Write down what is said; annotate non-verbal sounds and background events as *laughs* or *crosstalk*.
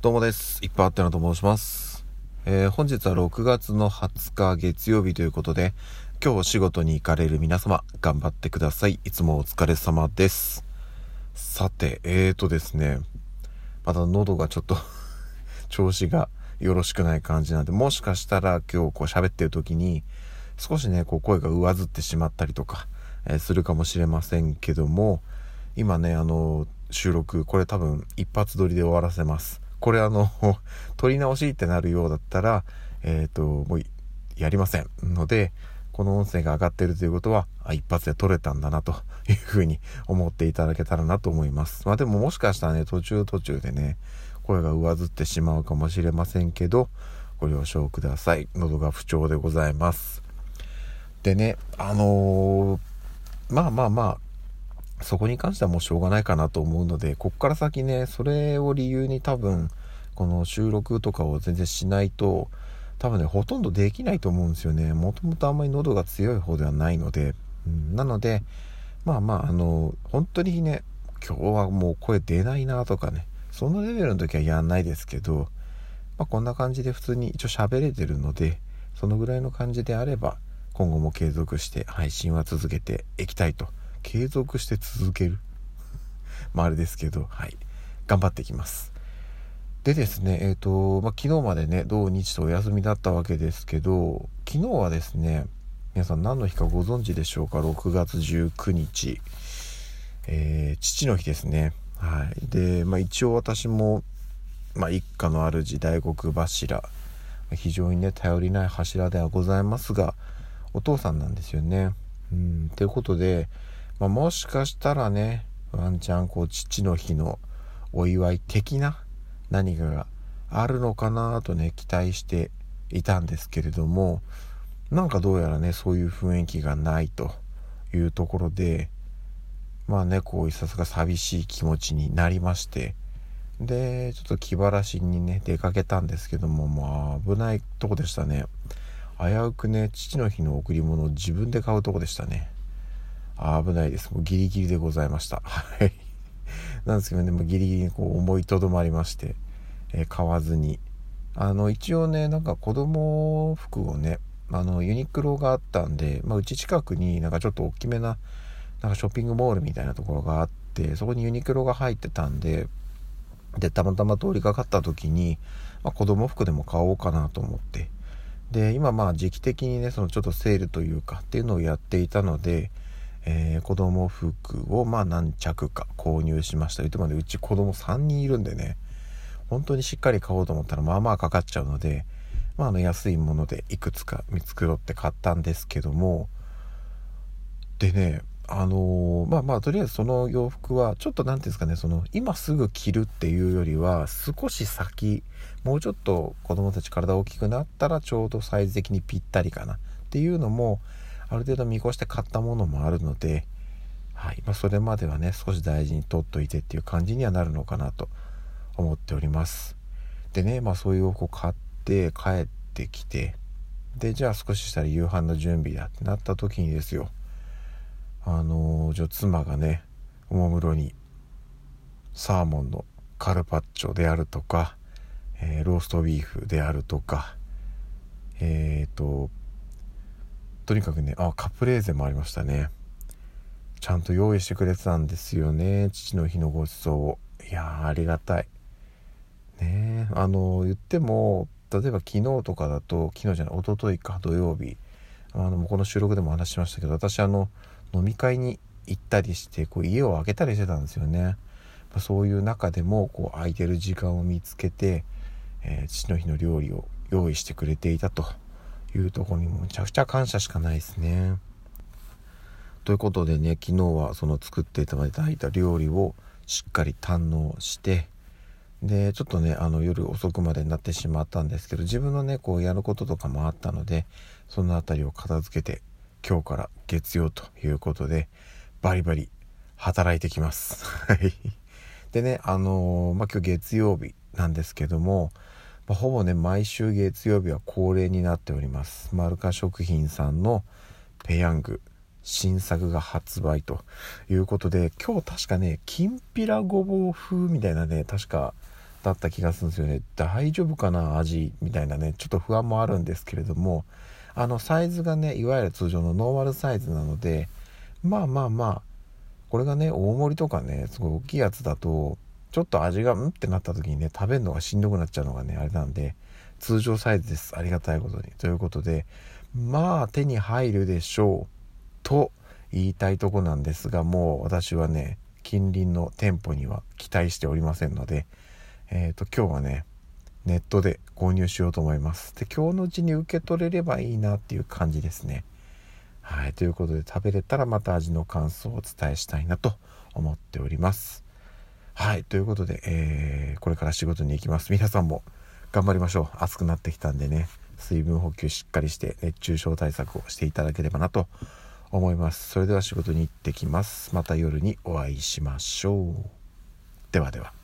どうもです。いっぱいあってなと申します。えー本日は6月の20日月曜日ということで、今日お仕事に行かれる皆様、頑張ってください。いつもお疲れ様です。さて、えーとですね、まだ喉がちょっと *laughs* 調子がよろしくない感じなんで、もしかしたら今日こう喋ってる時に、少しね、こう声が上ずってしまったりとか、えーするかもしれませんけども、今ね、あの、収録、これ多分一発撮りで終わらせます。これあの、*laughs* 撮り直しってなるようだったら、えっ、と、もうやりません。ので、この音声が上がってるということは、あ、一発で撮れたんだなと *laughs* いうふうに思っていただけたらなと思います。まあでももしかしたらね、途中途中でね、声が上ずってしまうかもしれませんけど、ご了承ください。喉が不調でございます。でね、あのーまあまあまあ、そこに関してはもうしょうがないかなと思うので、こっから先ね、それを理由に多分、この収録とかを全然しないと、多分ね、ほとんどできないと思うんですよね。もともとあんまり喉が強い方ではないので。うん、なので、まあまあ、あの、本当にね、今日はもう声出ないなとかね、そのレベルの時はやんないですけど、まあこんな感じで普通に一応喋れてるので、そのぐらいの感じであれば、今後も継続して配信は続けていきたいと。継続して続ける *laughs* まああれですけど、はい。頑張っていきます。でですね、えっ、と、まあ、昨日までね、土日とお休みだったわけですけど、昨日はですね、皆さん何の日かご存知でしょうか ?6 月19日、えー父の日ですね。はい。で、まあ、一応私も、まあ、一家の主、大黒柱、非常にね、頼りない柱ではございますが、お父さんなんですよね。うん、ということで、まあ、もしかしたらね、ワンチャンこう父の日のお祝い的な何かがあるのかなとね、期待していたんですけれども、なんかどうやらね、そういう雰囲気がないというところで、まあね、こういささか寂しい気持ちになりまして、で、ちょっと気晴らしにね、出かけたんですけども、まあ危ないとこでしたね。危うくね、父の日の贈り物を自分で買うとこでしたね。危ないです。もうギリギリでございました。はい。なんですけどね、もギリギリにこう思いとどまりまして、えー買わずに。あの、一応ね、なんか子供服をね、あの、ユニクロがあったんで、まあ、うち近くになんかちょっと大きめな、なんかショッピングモールみたいなところがあって、そこにユニクロが入ってたんで、で、たまたま通りかかった時に、まあ、子供服でも買おうかなと思って。で、今まあ時期的にね、そのちょっとセールというかっていうのをやっていたので、えー子供服をまあ何着か購入しました。言ってもね、うち子供3人いるんでね、本当にしっかり買おうと思ったらまあまあかかっちゃうので、まああの安いものでいくつか見繕って買ったんですけども、でね、あのーまあまあとりあえずその洋服はちょっと何ていうんですかねその今すぐ着るっていうよりは少し先もうちょっと子供たち体大きくなったらちょうどサイズ的にぴったりかなっていうのもある程度見越して買ったものもあるので、はいまあ、それまではね少し大事に取っといてっていう感じにはなるのかなと思っております。でねまあそういう洋服を買って帰ってきてでじゃあ少ししたら夕飯の準備だってなった時にですよ。あのじゃ妻がねおもむろにサーモンのカルパッチョであるとか、えーローストビーフであるとかえっ、ととにかくねあカプレーゼもありましたね。ちゃんと用意してくれてたんですよね父の日のごちそうを。いやありがたい。ねあの言っても例えば昨日とかだと昨日じゃない一昨日か土曜日あのこの収録でも話しましたけど私あの飲み会に行ったりしてこう家を空けたりしてたんですよね、まそういう中でもこう空いてる時間を見つけて、えー父の日の料理を用意してくれていたと。いうところにもむちゃくちゃ感謝しかないですねということでね昨日はその作っていただいた料理をしっかり堪能してでちょっとねあの夜遅くまでになってしまったんですけど自分のねこうやることとかもあったのでその辺りを片付けて今日から月曜ということでバリバリ働いてきます。はいでねあのーまあ今日月曜日なんですけども、まあほぼね毎週月曜日は恒例になっております。マルカ食品さんのペヤング新作が発売ということで今日確かねきんぴらごぼう風みたいなね確かだった気がするんですよね大丈夫かな味みたいなねちょっと不安もあるんですけれどもあのサイズがねいわゆる通常のノーマルサイズなのでまあまあまあこれがね大盛りとかねすごい大きいやつだとちょっと味がうん？ってなった時にね食べるのがしんどくなっちゃうのがねあれなんで通常サイズです。ありがたいことに。ということでまあ手に入るでしょうと言いたいとこなんですがもう私はね近隣の店舗には期待しておりませんのでえっ、ー、と今日はねネットで購入しようと思います。で今日のうちに受け取れればいいなっていう感じですね。はいということで食べれたらまた味の感想をお伝えしたいなと思っております。はいということで、えー、これから仕事に行きます。皆さんも頑張りましょう。暑くなってきたんでね。水分補給しっかりして熱中症対策をしていただければなと思います。それでは仕事に行ってきます。また夜にお会いしましょう。ではでは。